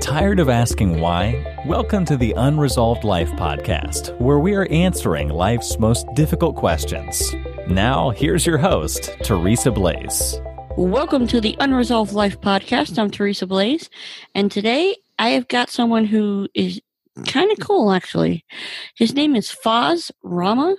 Tired of asking why? Welcome to the Unresolved Life podcast, where we are answering life's most difficult questions. Now, here's your host, Teresa Blaze. Welcome to the Unresolved Life podcast. I'm Teresa Blaze, and today I have got someone who is kind of cool, actually. His name is Fuz Rana,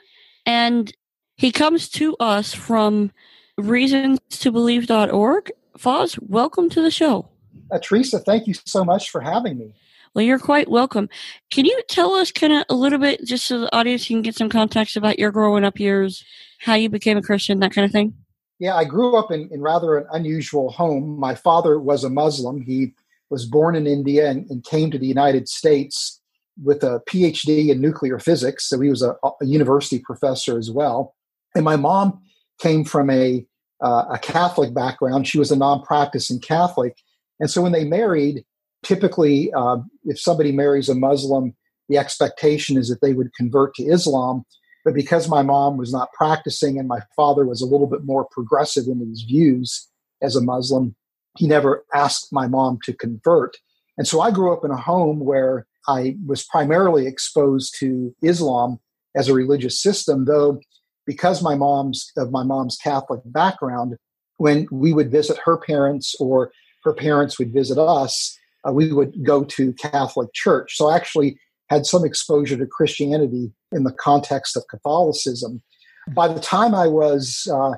and he comes to us from reasonstobelieve.org. Fuz, welcome to the show. Uh, Teresa, thank you so much for having me. Well, you're quite welcome. Can you tell us kind of a little bit, just so the audience can get some context about your growing up years, how you became a Christian, that kind of thing? Yeah, I grew up in, in rather an unusual home. My father was a Muslim. He was born in India and, and came to the United States with a PhD in nuclear physics. So he was a, a university professor as well. And my mom came from a, uh, a Catholic background. She was a non practicing Catholic. And so when they married, typically, uh, if somebody marries a Muslim, the expectation is that they would convert to Islam. But because my mom was not practicing and my father was a little bit more progressive in his views as a Muslim, he never asked my mom to convert. And so I grew up in a home where I was primarily exposed to Islam as a religious system, though because my mom's of my mom's Catholic background, when we would visit her parents or her parents would visit us, uh, we would go to Catholic church. So I actually had some exposure to Christianity in the context of Catholicism. By the time I was uh,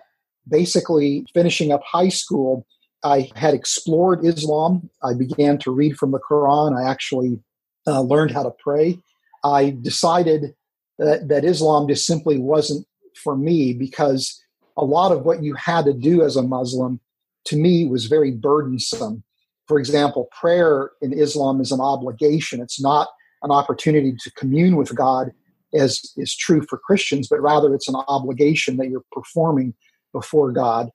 basically finishing up high school, I had explored Islam. I began to read from the Quran. I actually uh, learned how to pray. I decided that, that Islam just simply wasn't for me because a lot of what you had to do as a Muslim to me was very burdensome. For example, prayer in Islam is an obligation. It's not an opportunity to commune with God as is true for Christians, but rather it's an obligation that you're performing before God.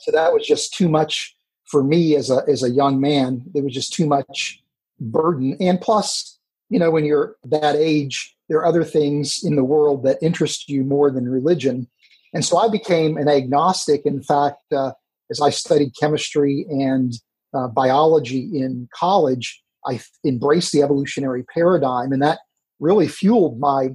So that was just too much for me as a as a young man. There was just too much burden. And plus, you know, when you're that age, there are other things in the world that interest you more than religion. And so I became an agnostic. In fact, uh, as I studied chemistry and uh, biology in college, I embraced the evolutionary paradigm, and that really fueled my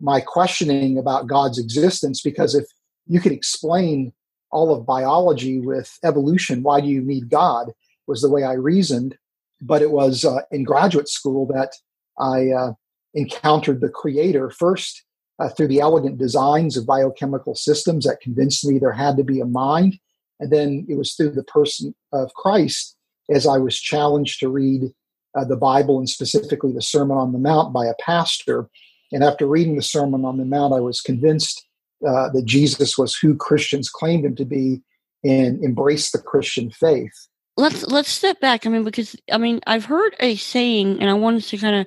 my questioning about God's existence. Because if you could explain all of biology with evolution, why do you need God? Was the way I reasoned. But it was uh, in graduate school that I uh, encountered the Creator first uh, through the elegant designs of biochemical systems that convinced me there had to be a mind and then it was through the person of Christ as I was challenged to read uh, the Bible and specifically the Sermon on the Mount by a pastor. And after reading the Sermon on the Mount, I was convinced uh, that Jesus was who Christians claimed him to be and embraced the Christian faith. Let's let's step back. I mean, because I mean, I've heard a saying, and I wanted to kind of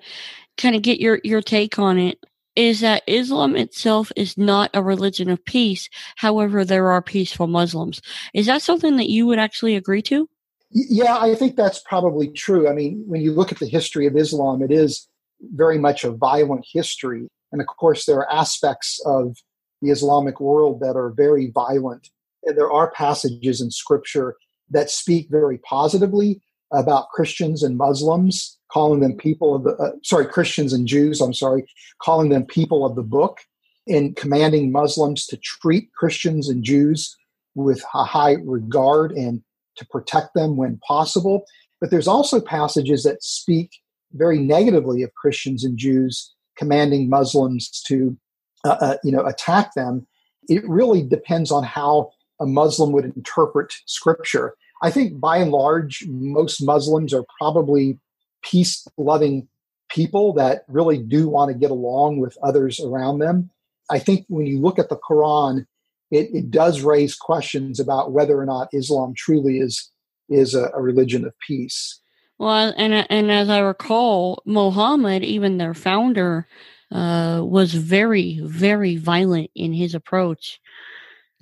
kind of get your your take on it is that Islam itself is not a religion of peace. However, there are peaceful Muslims. Is that something that you would actually agree to? Yeah, I think that's probably true. I mean, when you look at the history of Islam, it is very much a violent history. And of course, there are aspects of the Islamic world that are very violent. And there are passages in scripture that speak very positively about Christians and Muslims calling them people of the uh, sorry Christians and Jews. I'm sorry, calling them people of the book, and commanding Muslims to treat Christians and Jews with a high regard and to protect them when possible. But there's also passages that speak very negatively of Christians and Jews, commanding Muslims to uh, uh, you know attack them. It really depends on how a Muslim would interpret Scripture. I think by and large, most Muslims are probably peace loving people that really do want to get along with others around them. I think when you look at the Quran, it, it does raise questions about whether or not Islam truly is is a, a religion of peace. Well, and and as I recall, Muhammad, even their founder, uh, was very very violent in his approach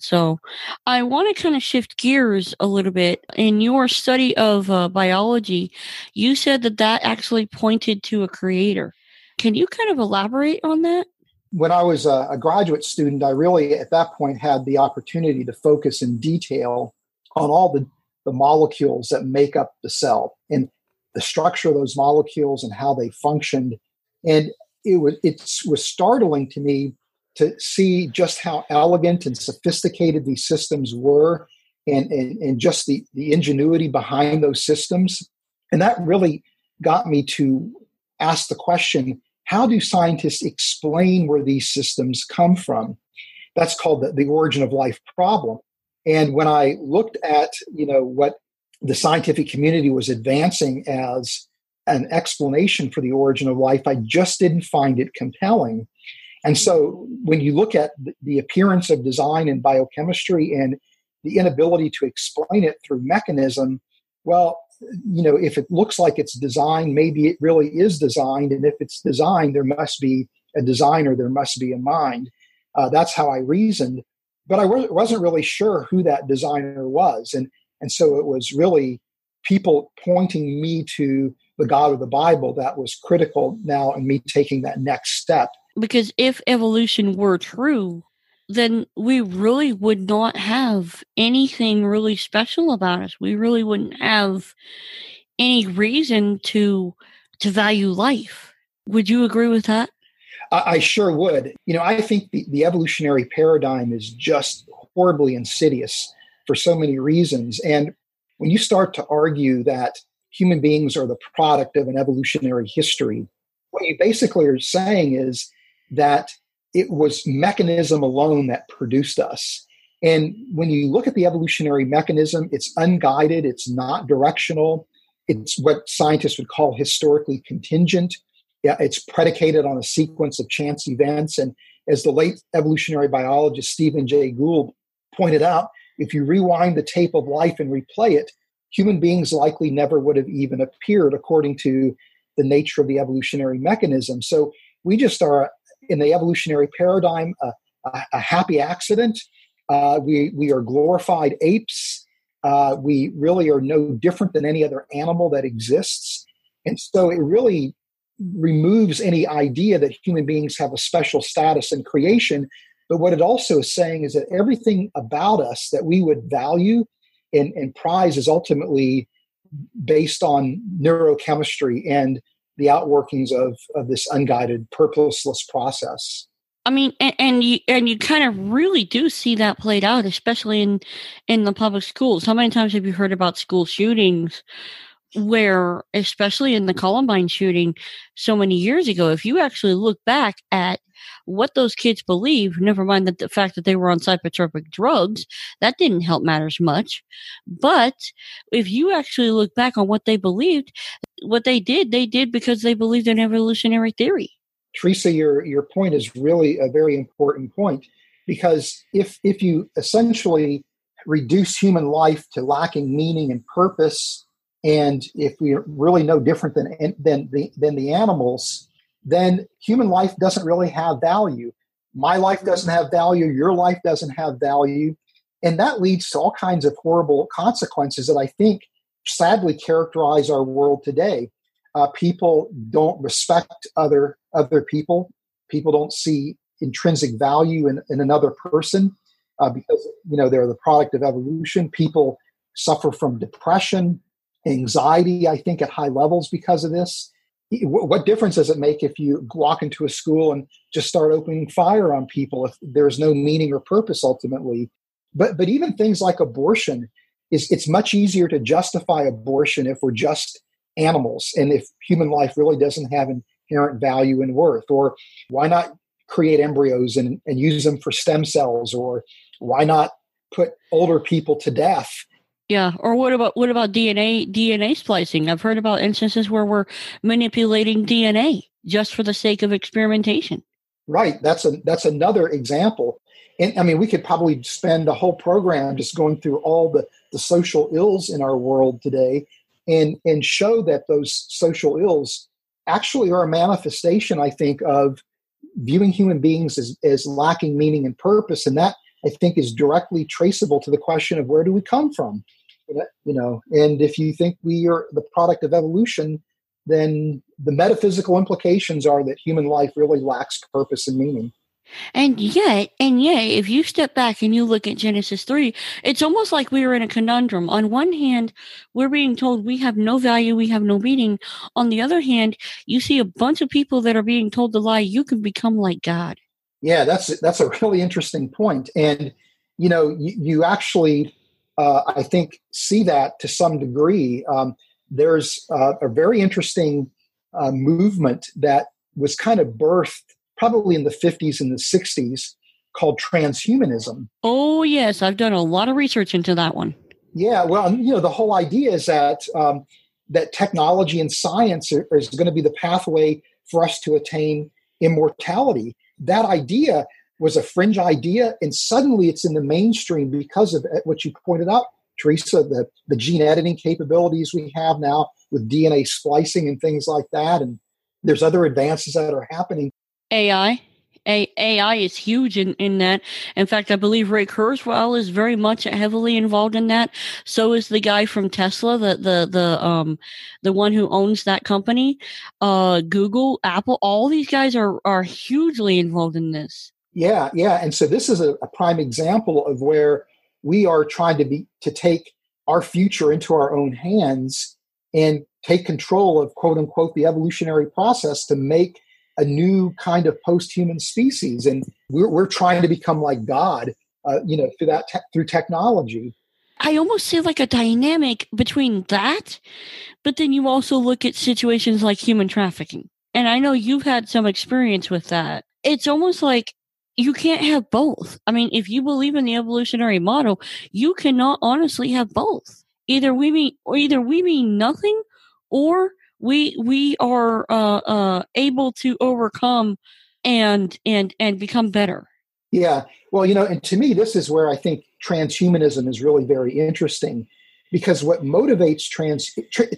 so I want to kind of shift gears a little bit. In your study of uh, biology, you said that that actually pointed to a creator. Can you kind of elaborate on that? When I was a, a graduate student, I really at that point had the opportunity to focus in detail on all the, the molecules that make up the cell. And the structure of those molecules and how they functioned. And it was it was startling to me to see just how elegant and sophisticated these systems were and, and, and just the, the ingenuity behind those systems. And that really got me to ask the question how do scientists explain where these systems come from? That's called the, the origin of life problem. And when I looked at, you know, what the scientific community was advancing as an explanation for the origin of life, I just didn't find it compelling. And so when you look at the appearance of design in biochemistry and the inability to explain it through mechanism, well, you know, if it looks like it's designed, maybe it really is designed. And if it's designed, there must be a designer, there must be a mind. Uh, that's how I reasoned. But I wasn't really sure who that designer was. And, and so it was really people pointing me to the God of the Bible that was critical now in me taking that next step. Because if evolution were true, then we really would not have anything really special about us. We really wouldn't have any reason to to value life. Would you agree with that? I, I sure would. You know, I think the, the evolutionary paradigm is just horribly insidious for so many reasons. And when you start to argue that human beings are the product of an evolutionary history, what you basically are saying is that it was mechanism alone that produced us. And when you look at the evolutionary mechanism, it's unguided, it's not directional, it's what scientists would call historically contingent. Yeah, it's predicated on a sequence of chance events. And as the late evolutionary biologist Stephen Jay Gould pointed out, if you rewind the tape of life and replay it, human beings likely never would have even appeared according to the nature of the evolutionary mechanism. So we just are in the evolutionary paradigm a, a, a happy accident. Uh, we we are glorified apes. Uh, we really are no different than any other animal that exists, and so it really removes any idea that human beings have a special status in creation. But what it also is saying is that everything about us that we would value and, and prize is ultimately based on neurochemistry and the outworkings of, of this unguided, purposeless process. I mean, and, and, you and you kind of really do see that played out, especially in in the public schools. How many times have you heard about school shootings, where, especially in the Columbine shooting, so many years ago, if you actually look back at what those kids believe, never mind the, the fact that they were on psychotropic drugs, that didn't help matters much. But if you actually look back on what they believed, what they did, they did because they believed in evolutionary theory. Teresa, your your point is really a very important point because if if you essentially reduce human life to lacking meaning and purpose, and if we're really no different than than the than the animals, then human life doesn't really have value. My life doesn't have value. Your life doesn't have value, and that leads to all kinds of horrible consequences that I think sadly characterize our world today. Uh, people don't respect other other people. People don't see intrinsic value in, in another person uh, because you know they're the product of evolution. People suffer from depression, anxiety. I think at high levels because of this. What difference does it make if you walk into a school and just start opening fire on people if there's no meaning or purpose ultimately? But but even things like abortion is it's much easier to justify abortion if we're just animals and if human life really doesn't have inherent value and worth or why not create embryos and, and use them for stem cells or why not put older people to death yeah, or what about what about DNA DNA splicing? I've heard about instances where we're manipulating DNA just for the sake of experimentation. Right, that's a that's another example. And I mean, we could probably spend a whole program just going through all the the social ills in our world today and and show that those social ills actually are a manifestation i think of viewing human beings as, as lacking meaning and purpose. And that i think is directly traceable to the question of where do we come from? You know and if you think we are the product of evolution then the metaphysical implications are that human life really lacks purpose and meaning And yet, and yet, if you step back and you look at Genesis 3, it's almost like we are in a conundrum. On one hand, we're being told we have no value, we have no meaning. On the other hand, you see a bunch of people that are being told the lie, you can become like God. Yeah, that's that's a really interesting point. And you know, you, you actually, uh, I think, see that to some degree. Um, there's uh, a very interesting uh, movement that was kind of birthed probably in the 50s and the 60s called transhumanism. Oh, yes. I've done a lot of research into that one. Yeah. Well, you know, the whole idea is that um, that technology and science are, is going to be the pathway for us to attain immortality. That idea was a fringe idea, and suddenly it's in the mainstream because of what you pointed out, Teresa, the, the gene editing capabilities we have now with DNA splicing and things like that. And there's other advances that are happening. AI. A- AI is huge in, in that. In fact, I believe Ray Kurzweil is very much heavily involved in that. So is the guy from Tesla, the the the um the one who owns that company. Uh, Google, Apple, all these guys are are hugely involved in this. Yeah, yeah, and so this is a, a prime example of where we are trying to be to take our future into our own hands and take control of quote unquote the evolutionary process to make a new kind of post-human species and we're, we're trying to become like god uh, you know through that te- through technology. I almost see like a dynamic between that but then you also look at situations like human trafficking. And i know you've had some experience with that. It's almost like you can't have both. I mean if you believe in the evolutionary model you cannot honestly have both. Either we mean or either we mean nothing or we we are uh, uh, able to overcome and and and become better. Yeah, well, you know, and to me, this is where I think transhumanism is really very interesting, because what motivates trans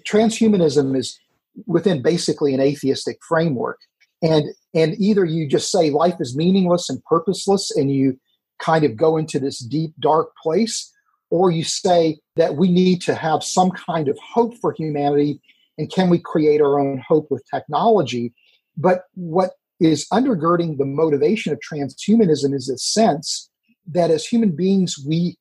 transhumanism is within basically an atheistic framework, and and either you just say life is meaningless and purposeless, and you kind of go into this deep dark place, or you say that we need to have some kind of hope for humanity and can we create our own hope with technology? But what is undergirding the motivation of transhumanism is this sense that as human beings we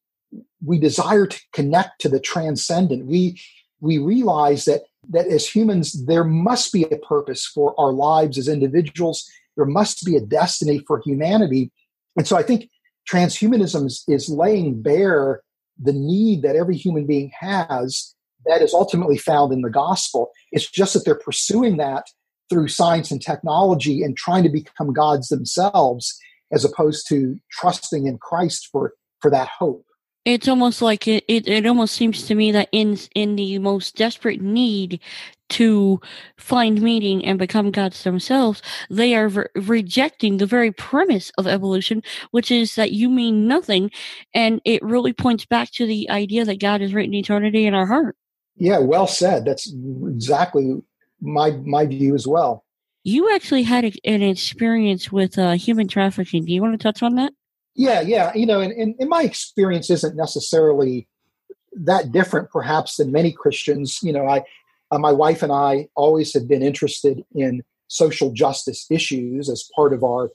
we desire to connect to the transcendent. We we realize that that as humans there must be a purpose for our lives as individuals. There must be a destiny for humanity. And so I think transhumanism is, is laying bare the need that every human being has that is ultimately found in the gospel. It's just that they're pursuing that through science and technology and trying to become gods themselves as opposed to trusting in Christ for, for that hope. It's almost like it, it, it almost seems to me that in in the most desperate need to find meaning and become gods themselves, they are re- rejecting the very premise of evolution, which is that you mean nothing. And it really points back to the idea that God has written eternity in our heart. Yeah, well said. That's exactly my my view as well. You actually had a, an experience with uh, human trafficking. Do you want to touch on that? Yeah, yeah. You know, and, and, and my experience isn't necessarily that different, perhaps, than many Christians. You know, I, uh, my wife and I always have been interested in social justice issues as part of our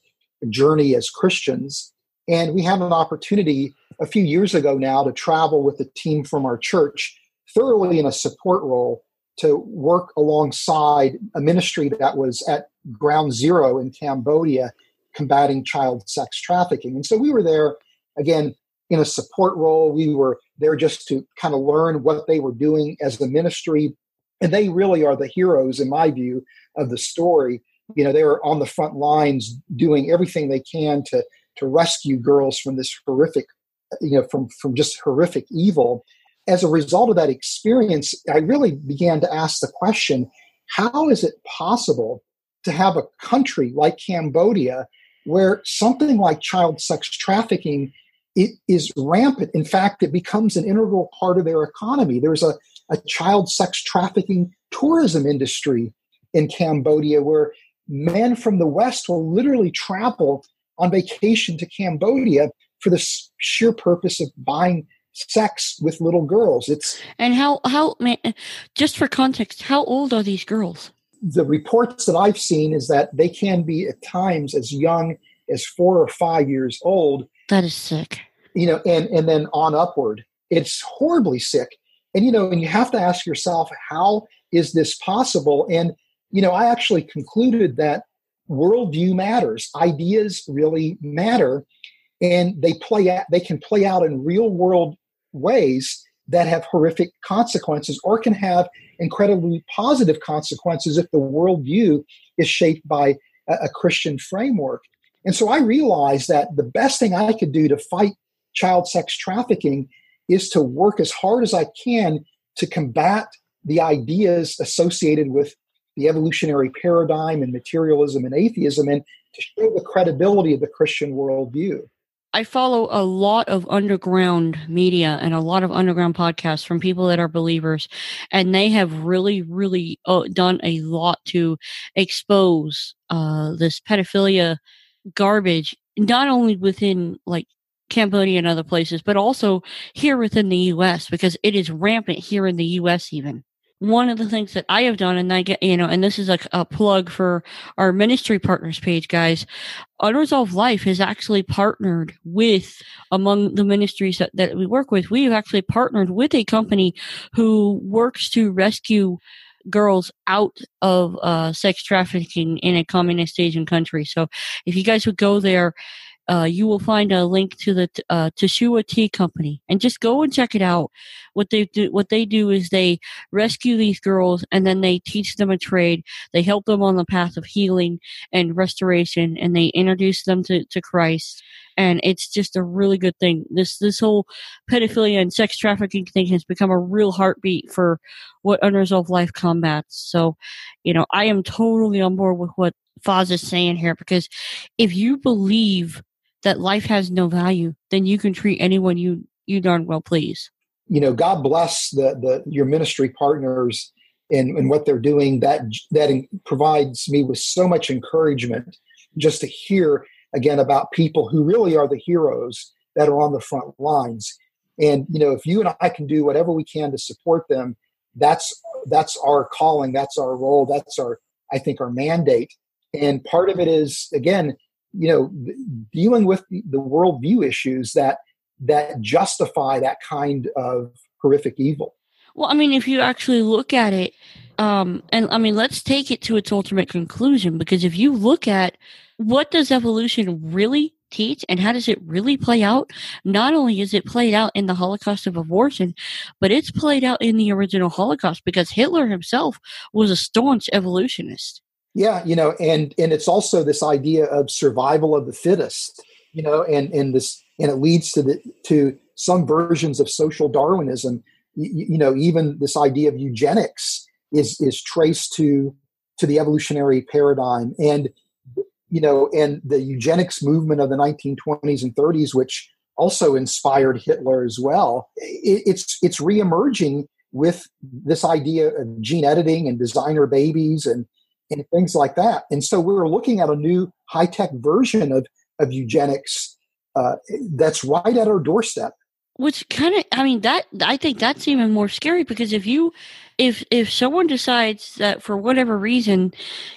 journey as Christians. And we had an opportunity a few years ago now to travel with a team from our church thoroughly in a support role to work alongside a ministry that was at ground zero in Cambodia combating child sex trafficking. And so we were there again in a support role. We were there just to kind of learn what they were doing as a ministry. And they really are the heroes, in my view, of the story. You know, they are on the front lines doing everything they can to to rescue girls from this horrific, you know, from from just horrific evil as a result of that experience, I really began to ask the question how is it possible to have a country like Cambodia where something like child sex trafficking it is rampant. In fact, it becomes an integral part of their economy. There's a, a child sex trafficking tourism industry in Cambodia where men from the West will literally travel on vacation to Cambodia for the sheer purpose of buying sex with little girls. It's and how how just for context, how old are these girls? The reports that I've seen is that they can be at times as young as four or five years old. That is sick. You know, and and then on upward, it's horribly sick. And you know, and you have to ask yourself, how is this possible? And you know, I actually concluded that worldview matters. Ideas really matter, and they play out. They can play out in real world ways that have horrific consequences, or can have incredibly positive consequences if the worldview is shaped by a, a Christian framework. And so I realized that the best thing I could do to fight child sex trafficking is to work as hard as I can to combat the ideas associated with the evolutionary paradigm and materialism and atheism and to show the credibility of the Christian worldview. I follow a lot of underground media and a lot of underground podcasts from people that are believers, and they have really, really uh, done a lot to expose uh, this pedophilia garbage, not only within like Cambodia and other places, but also here within the U.S. because it is rampant here in the U.S. even one of the things that I have done, and I get, you know, and this is a, a plug for our ministry partners page, guys. Unresolved Life has actually partnered with, among the ministries that, that we work with, we have actually partnered with a company who works to rescue girls out of uh, sex trafficking in a communist Asian country. So if you guys would go there uh, you will find a link to the uh, Teshua Tea Company, and just go and check it out. What they do, what they do is they rescue these girls, and then they teach them a trade. They help them on the path of healing and restoration, and they introduce them to, to Christ. And it's just a really good thing. This this whole pedophilia and sex trafficking thing has become a real heartbeat for what Unresolved Life combats. So, you know, I am totally on board with what Fuz is saying here because if you believe that life has no value, then you can treat anyone you you darn well please. You know, God bless the the your ministry partners and, and what they're doing. That that provides me with so much encouragement just to hear again about people who really are the heroes that are on the front lines. And you know, if you and I can do whatever we can to support them, that's that's our calling, that's our role, that's our I think our mandate. And part of it is again you know dealing with the worldview issues that that justify that kind of horrific evil. Well i mean if you actually look at it um and i mean let's take it to its ultimate conclusion because if you look at what does evolution really teach and how does it really play out not only is it played out in the holocaust of abortion but it's played out in the original holocaust because hitler himself was a staunch evolutionist yeah, you know, and and it's also this idea of survival of the fittest, you know, and and this and it leads to the to some versions of social Darwinism. You, you know, even this idea of eugenics is is traced to to the evolutionary paradigm, and you know, and the eugenics movement of the 1920s and 30s, which also inspired Hitler as well. It, it's it's reemerging with this idea of gene editing and designer babies and and things like that. And so we're looking at a new high tech version of, of eugenics uh, that's right at our doorstep. Which kind of, I mean, that I think that's even more scary because if you, if if someone decides that for whatever reason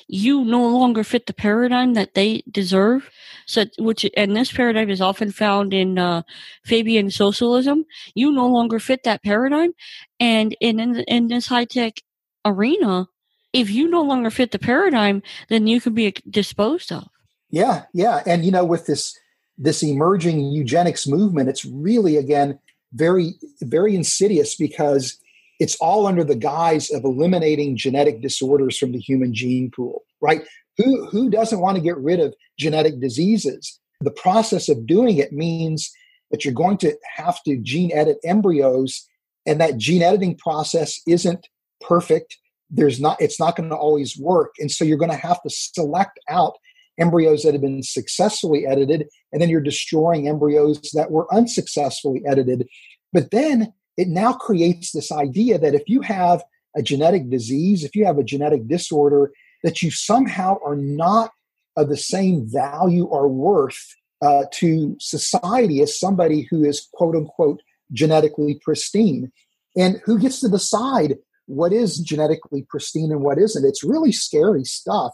you no longer fit the paradigm that they deserve, so which and this paradigm is often found in uh, Fabian socialism, you no longer fit that paradigm, and in in, in this high tech arena, if you no longer fit the paradigm, then you can be disposed of. Yeah, yeah, and you know, with this this emerging eugenics movement, it's really again very very insidious because it's all under the guise of eliminating genetic disorders from the human gene pool, right? Who who doesn't want to get rid of genetic diseases? The process of doing it means that you're going to have to gene edit embryos, and that gene editing process isn't perfect there's not it's not going to always work. And so you're going to have to select out embryos that have been successfully edited and then you're destroying embryos that were unsuccessfully edited. But then it now creates this idea that if you have a genetic disease if you have a genetic disorder that you somehow are not of the same value or worth uh, to society as somebody who is quote unquote genetically pristine. And who gets to decide what is genetically pristine and what isn't. It's really scary stuff.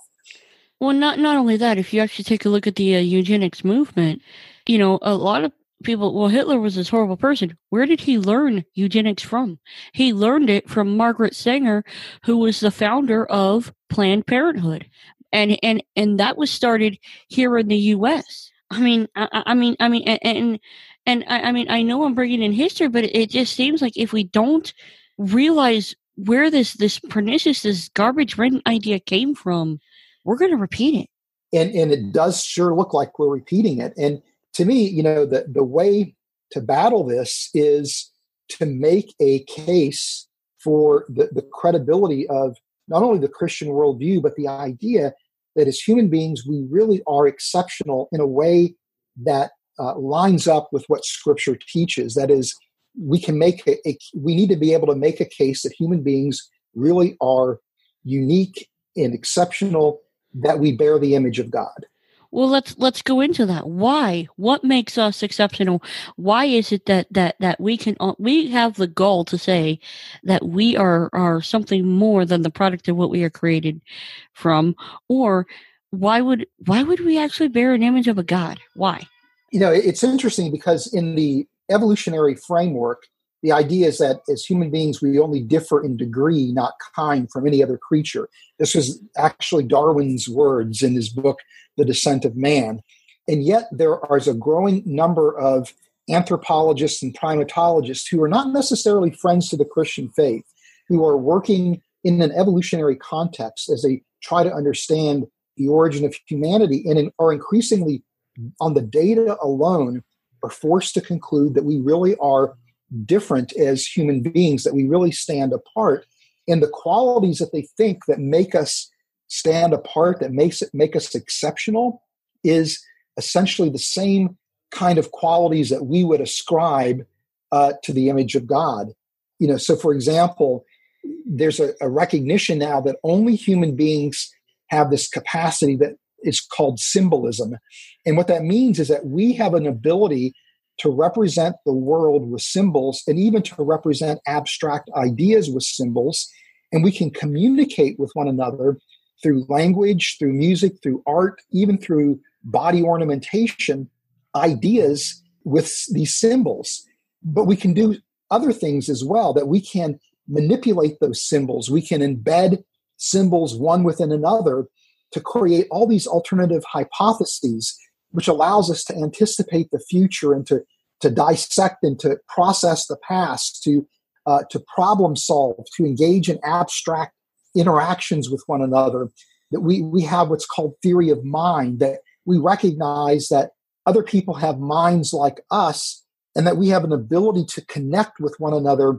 Well, not not only that, if you actually take a look at the uh, eugenics movement, you know, a lot of people, well, Hitler was this horrible person. Where did he learn eugenics from? He learned it from Margaret Sanger, who was the founder of Planned Parenthood. And, and, and that was started here in the U.S. I mean, I, I mean, I mean, and, and, and I, I mean, I know I'm bringing in history, but it just seems like if we don't realize where this, this pernicious, this garbage ridden idea came from, we're going to repeat it. And, and it does sure look like we're repeating it. And, to me, you know, the, the way to battle this is to make a case for the, the credibility of not only the Christian worldview, but the idea that as human beings, we really are exceptional in a way that uh, lines up with what Scripture teaches. That is, we can make a, a, we need to be able to make a case that human beings really are unique and exceptional, that we bear the image of God. Well, let's let's go into that. Why? What makes us exceptional? Why is it that that that we can uh, we have the goal to say that we are are something more than the product of what we are created from, or why would why would we actually bear an image of a god? Why? You know, it's interesting because in the evolutionary framework, the idea is that as human beings, we only differ in degree, not kind, from any other creature. This was actually Darwin's words in his book, The Descent of Man. And yet, there is a growing number of anthropologists and primatologists who are not necessarily friends to the Christian faith, who are working in an evolutionary context as they try to understand the origin of humanity and are increasingly, on the data alone, are forced to conclude that we really are different as human beings, that we really stand apart. And the qualities that they think that make us stand apart, that makes it make us exceptional, is essentially the same kind of qualities that we would ascribe uh, to the image of God. You know, so for example, there's a, a recognition now that only human beings have this capacity that is called symbolism. And what that means is that we have an ability to represent the world with symbols and even to represent abstract ideas with symbols. And we can communicate with one another through language, through music, through art, even through body ornamentation, ideas with these symbols. But we can do other things as well, that we can manipulate those symbols. We can embed symbols one within another to create all these alternative hypotheses which allows us to anticipate the future and to to dissect and to process the past, to uh, to problem solve, to engage in abstract interactions with one another. That we we have what's called theory of mind. That we recognize that other people have minds like us, and that we have an ability to connect with one another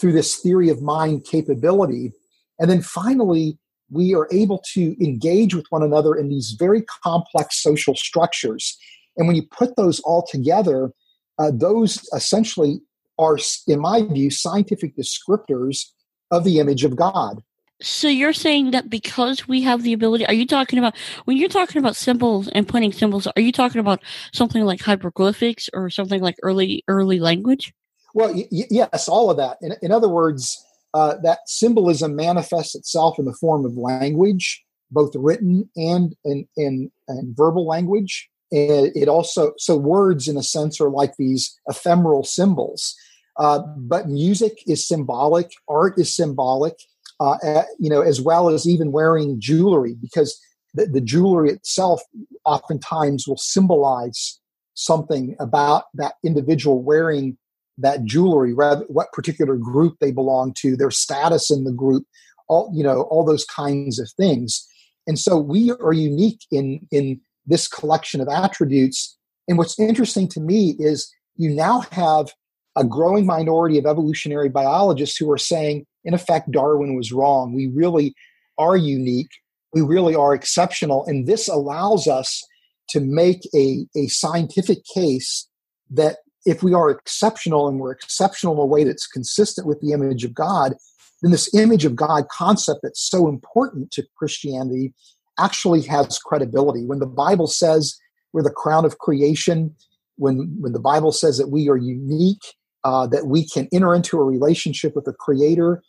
through this theory of mind capability. And then finally, we are able to engage with one another in these very complex social structures. And when you put those all together, uh, those essentially are, in my view, scientific descriptors of the image of God. So you're saying that because we have the ability, are you talking about when you're talking about symbols and putting symbols? Are you talking about something like hieroglyphics or something like early early language? Well, y- yes, all of that. In, in other words, uh, that symbolism manifests itself in the form of language, both written and in, in, in verbal language. And it also, so words in a sense are like these ephemeral symbols. Uh, but music is symbolic, art is symbolic, uh, you know, as well as even wearing jewelry, because the, the jewelry itself oftentimes will symbolize something about that individual wearing that jewelry, rather what particular group they belong to, their status in the group, all you know, all those kinds of things. And so we are unique in in this collection of attributes. And what's interesting to me is you now have a growing minority of evolutionary biologists who are saying, in effect, Darwin was wrong. We really are unique. We really are exceptional. And this allows us to make a, a scientific case that if we are exceptional and we're exceptional in a way that's consistent with the image of God, then this image of God concept that's so important to Christianity actually has credibility. When the Bible says we're the crown of creation, when, when the Bible says that we are unique, uh, that we can enter into a relationship with the Creator,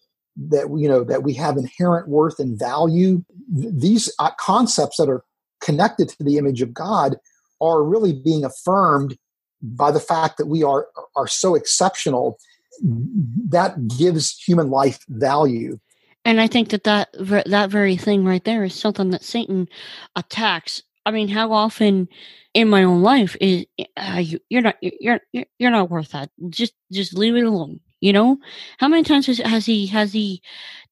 that we, you know that we have inherent worth and value, th- these uh, concepts that are connected to the image of God are really being affirmed by the fact that we are are so exceptional that gives human life value. And i think that that that very thing right there is something that satan attacks. I mean how often in my own life is uh, you, you're not you're you're not worth that. Just just leave it alone you know? How many times has, has he has he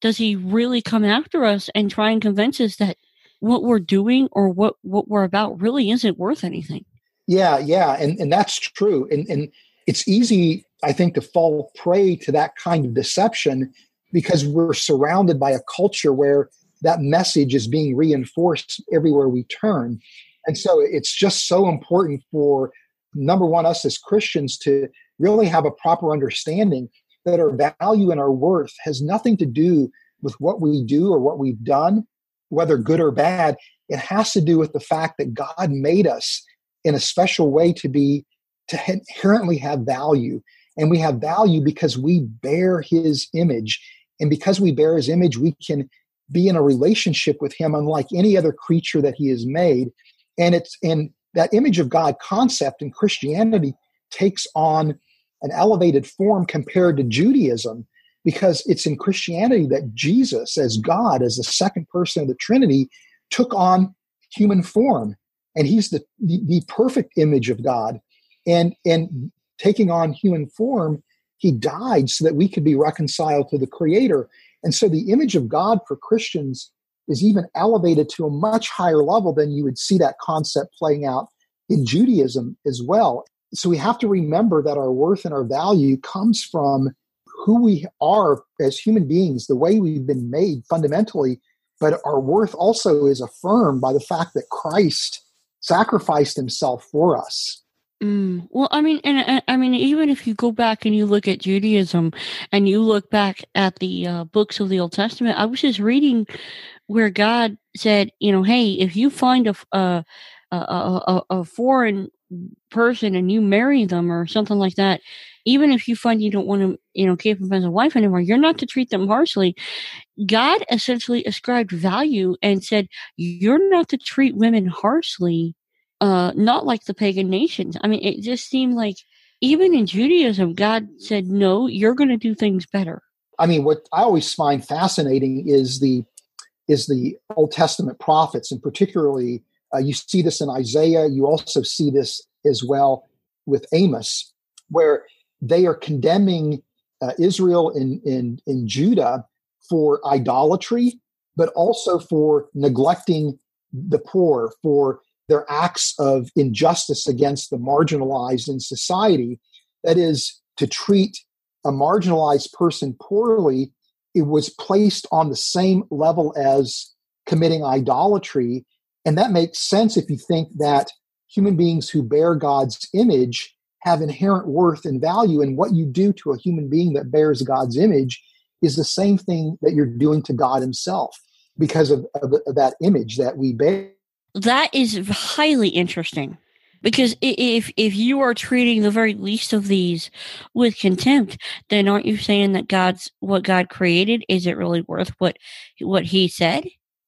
does he really come after us and try and convince us that what we're doing or what what we're about really isn't worth anything yeah yeah and and that's true and and it's easy i think to fall prey to that kind of deception because we're surrounded by a culture where that message is being reinforced everywhere we turn. And so it's just so important for number one us as christians to really have a proper understanding that our value and our worth has nothing to do with what we do or what we've done whether good or bad, it has to do with the fact that God made us in a special way to be to inherently have value. And we have value because we bear his image. And because we bear his image, we can be in a relationship with him unlike any other creature that he has made. And it's and that image of God concept in Christianity takes on an elevated form compared to Judaism because it's in Christianity that Jesus, as God, as the second person of the Trinity, took on human form. And he's the, the, the perfect image of God. And, and taking on human form, he died so that we could be reconciled to the Creator. And so the image of God for Christians is even elevated to a much higher level than you would see that concept playing out in Judaism as well. So we have to remember that our worth and our value comes from who we are as human beings, the way we've been made fundamentally, but our worth also is affirmed by the fact that Christ sacrificed himself for us. Mm, well, I mean, and I mean, even if you go back and you look at Judaism, and you look back at the uh, books of the Old Testament, I was just reading where God said, you know, hey, if you find a a, a, a, a foreign person and you marry them or something like that, even if you find you don't want to, you know, keep them as a wife anymore, you're not to treat them harshly. God essentially ascribed value and said, you're not to treat women harshly, uh, not like the pagan nations. I mean, it just seemed like even in Judaism, God said, no, you're going to do things better. I mean, what I always find fascinating is the is the Old Testament prophets, and particularly uh, you see this in Isaiah. You also see this as well with Amos, where they are condemning uh, Israel in, in, in Judah for idolatry, but also for neglecting the poor, for their acts of injustice against the marginalized in society. That is, to treat a marginalized person poorly, it was placed on the same level as committing idolatry. And that makes sense if you think that human beings who bear God's image have inherent worth and value. And what you do to a human being that bears God's image is the same thing that you're doing to God Himself because of, of, of that image that we bear. That is highly interesting because if if you are treating the very least of these with contempt then aren't you saying that god's what god created is it really worth what what he said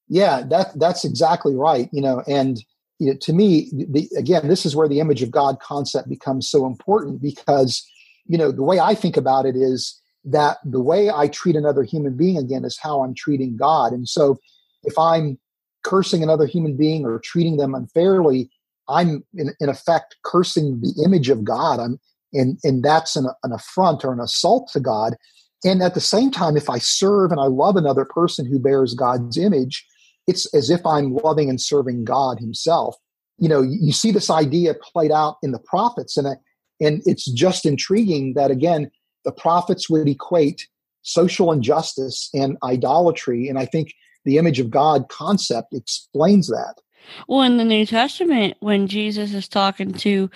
yeah that that's exactly right you know and you know, to me, the, again, this is where the image of God concept becomes so important because, you know, the way I think about it is that the way I treat another human being again is how I'm treating God. And so if I'm cursing another human being or treating them unfairly, I'm in, in effect cursing the image of God. I'm and and that's an, an affront or an assault to God. And at the same time, if I serve and I love another person who bears God's image, it's as if I'm loving and serving God Himself. You know, you, see this idea played out in the prophets, and and it's just intriguing that again the prophets would equate social injustice and idolatry, and I think the image of God concept explains that. Well, in the New Testament, when Jesus is talking to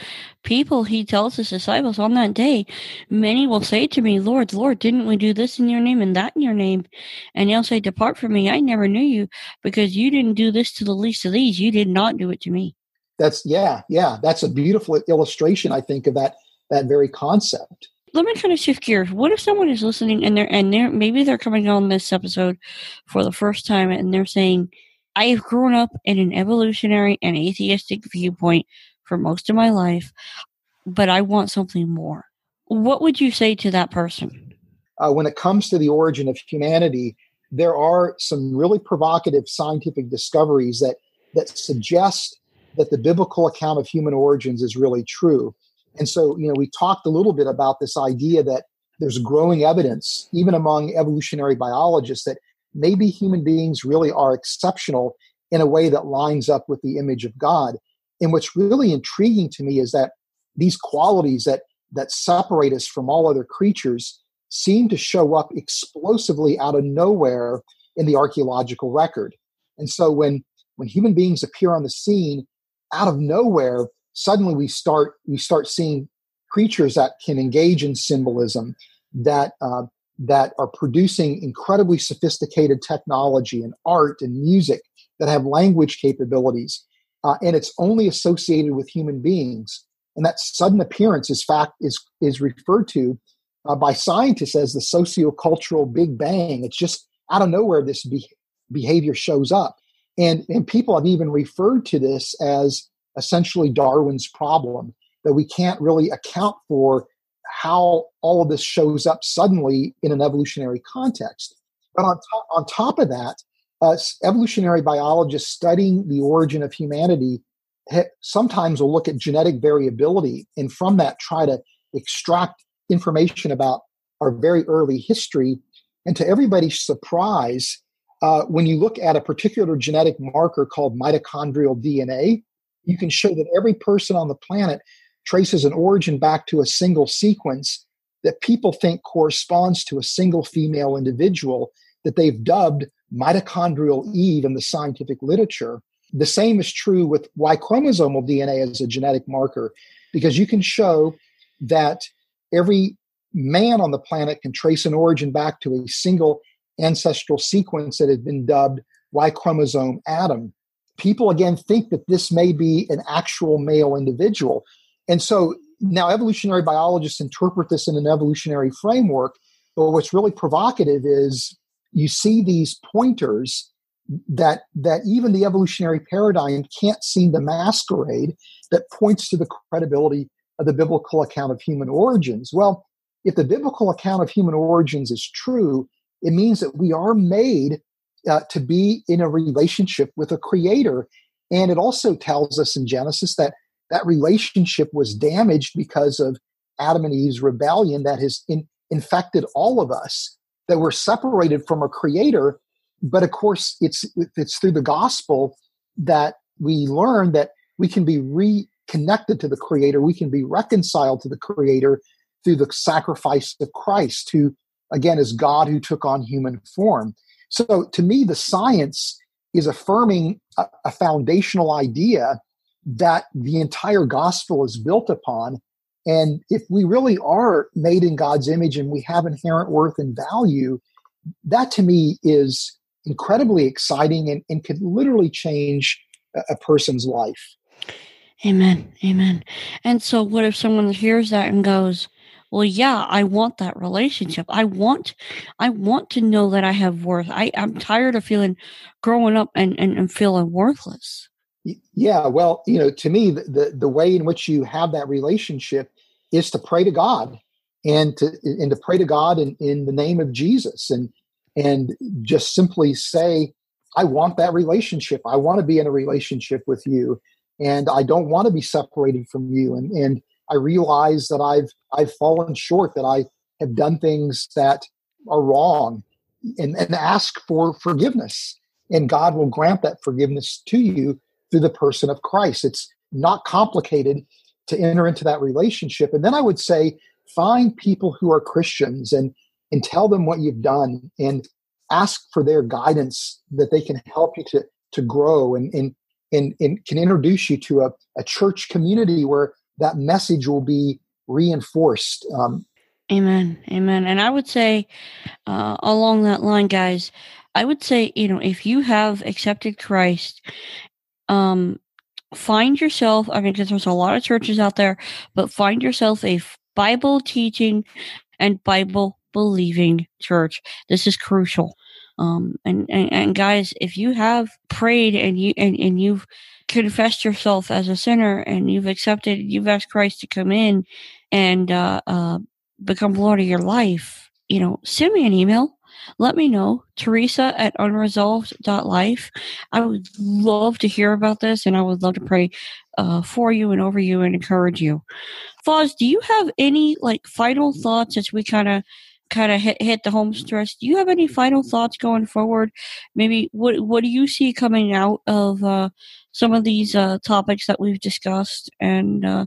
people, he tells his disciples on that day, many will say to me, Lord, Lord, didn't we do this in your name and that in your name? And he'll say, Depart from me, I never knew you, because you didn't do this to the least of these. You did not do it to me. That's yeah, yeah. That's a beautiful illustration, I think, of that that very concept. Let me kind of shift gears. What if someone is listening and they're and they're maybe they're coming on this episode for the first time and they're saying, I have grown up in an evolutionary and atheistic viewpoint for most of my life, but I want something more. What would you say to that person? Uh, when it comes to the origin of humanity, there are some really provocative scientific discoveries that that suggest that the biblical account of human origins is really true. And so, you know, we talked a little bit about this idea that there's growing evidence, even among evolutionary biologists, that maybe human beings really are exceptional in a way that lines up with the image of God. And what's really intriguing to me is that these qualities that that separate us from all other creatures seem to show up explosively out of nowhere in the archaeological record. And so when when human beings appear on the scene out of nowhere, suddenly we start we start seeing creatures that can engage in symbolism, that uh, that are producing incredibly sophisticated technology and art and music that have language capabilities, uh, and it's only associated with human beings. And that sudden appearance is fact is is referred to uh, by scientists as the sociocultural Big Bang. It's just out of nowhere this be- behavior shows up, and and people have even referred to this as essentially Darwin's problem that we can't really account for how all of this shows up suddenly in an evolutionary context. But on top, on top of that, uh, evolutionary biologists studying the origin of humanity ha- sometimes will look at genetic variability and from that try to extract information about our very early history. And to everybody's surprise, uh, when you look at a particular genetic marker called mitochondrial DNA, you can show that every person on the planet traces an origin back to a single sequence that people think corresponds to a single female individual that they've dubbed mitochondrial Eve in the scientific literature. The same is true with Y chromosomal DNA as a genetic marker, because you can show that every man on the planet can trace an origin back to a single ancestral sequence that has been dubbed Y chromosome Adam. People again think that this may be an actual male individual. And so now evolutionary biologists interpret this in an evolutionary framework. But what's really provocative is you see these pointers that that even the evolutionary paradigm can't seem to masquerade that points to the credibility of the biblical account of human origins. Well, if the biblical account of human origins is true, it means that we are made uh, to be in a relationship with a creator. And it also tells us in Genesis that that relationship was damaged because of Adam and Eve's rebellion that has in, infected all of us, that we're separated from a creator. But of course, it's, it's through the gospel that we learn that we can be reconnected to the creator, we can be reconciled to the creator through the sacrifice of Christ, who again is God who took on human form. So to me, the science is affirming a, a foundational idea that the entire gospel is built upon. And if we really are made in God's image and we have inherent worth and value, that to me is incredibly exciting and, and could literally change a, a person's life. Amen. Amen. And so, what if someone hears that and goes, well yeah i want that relationship i want i want to know that i have worth i i'm tired of feeling growing up and and, and feeling worthless yeah, well, you know, to me, the, the, the way in which you have that relationship is to pray to God and to and to pray to God in, in the name of Jesus and and just simply say, I want that relationship. I want to be in a relationship with you, and I don't want to be separated from you. And and I realize that I've I've fallen short, that I have done things that are wrong, and, and ask for forgiveness. And God will grant that forgiveness to you through the person of Christ. It's not complicated to enter into that relationship. And then I would say, find people who are Christians and and tell them what you've done and ask for their guidance that they can help you to to grow and and and, and can introduce you to a, a church community where that message will be reinforced. Um, Amen. Amen. And I would say, uh, along that line, guys, I would say, you know, if you have accepted Christ um, find yourself, I mean, because there's a lot of churches out there, but find yourself a Bible teaching and Bible believing church. This is crucial. Um, and, and, and guys, if you have prayed and you, and, and you've confessed yourself as a sinner and you've accepted, you've asked Christ to come in and, uh, uh, become Lord of your life, you know, send me an email. Let me know, Teresa at unresolved.life. I would love to hear about this and I would love to pray uh, for you and over you and encourage you. Fuz, do you have any like final thoughts as we kind of kind of hit, hit the home stretch. Do you have any final thoughts going forward? Maybe what what do you see coming out of uh, some of these uh, topics that we've discussed, and uh,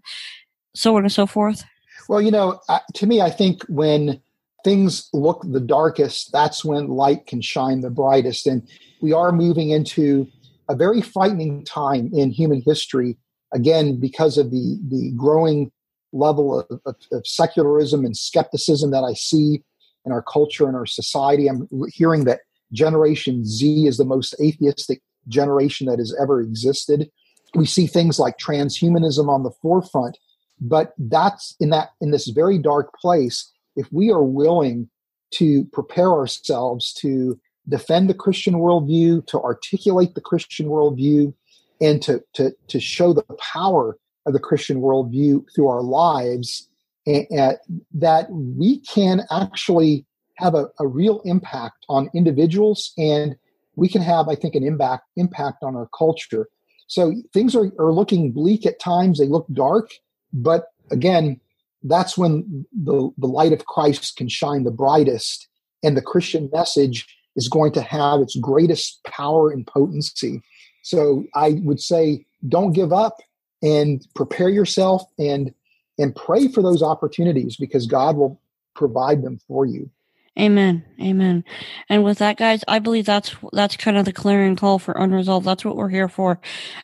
so on and so forth? Well, you know, to me, I think when things look the darkest, that's when light can shine the brightest, and we are moving into a very frightening time in human history. Again, because of the the growing level of, of, of secularism and skepticism that I see in our culture and our society. I'm hearing that Generation Z is the most atheistic generation that has ever existed. We see things like transhumanism on the forefront, but that's in that in this very dark place. If we are willing to prepare ourselves to defend the Christian worldview, to articulate the Christian worldview, and to to to show the power of the Christian worldview through our lives, and, that we can actually have a, a, real impact on individuals and we can have i think an impact impact on our culture. So things are, are looking bleak at times. They look dark but again that's when the, the light of christ can shine the brightest and the christian message is going to have its greatest power and potency. So i would say don't give up and prepare yourself and and pray for those opportunities because God will provide them for you. Amen. Amen. And with that, guys, I believe that's that's kind of the clearing call for unresolved. That's what we're here for.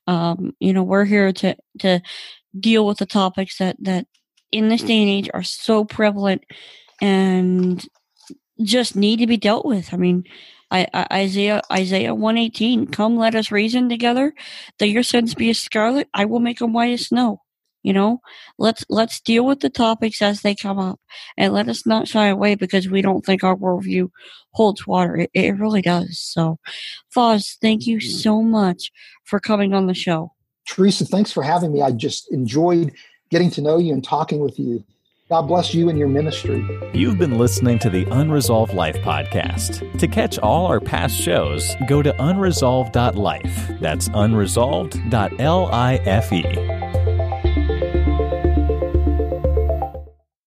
Um, you know, we're here to to deal with the topics that that in this day and age are so prevalent and just need to be dealt with. I mean, I, I, Isaiah Isaiah one eighteen. Come, let us reason together. That your sins be as scarlet, I will make them white as snow. You know, let's let's deal with the topics as they come up, and let us not shy away because we don't think our worldview holds water. It, it really does. So, Fuz, thank you mm. so much for coming on the show. Teresa, thanks for having me. I just enjoyed getting to know you and talking with you. God bless you and your ministry. You've been listening to the Unresolved Life podcast. To catch all our past shows, go to unresolved.life. That's unresolved.life.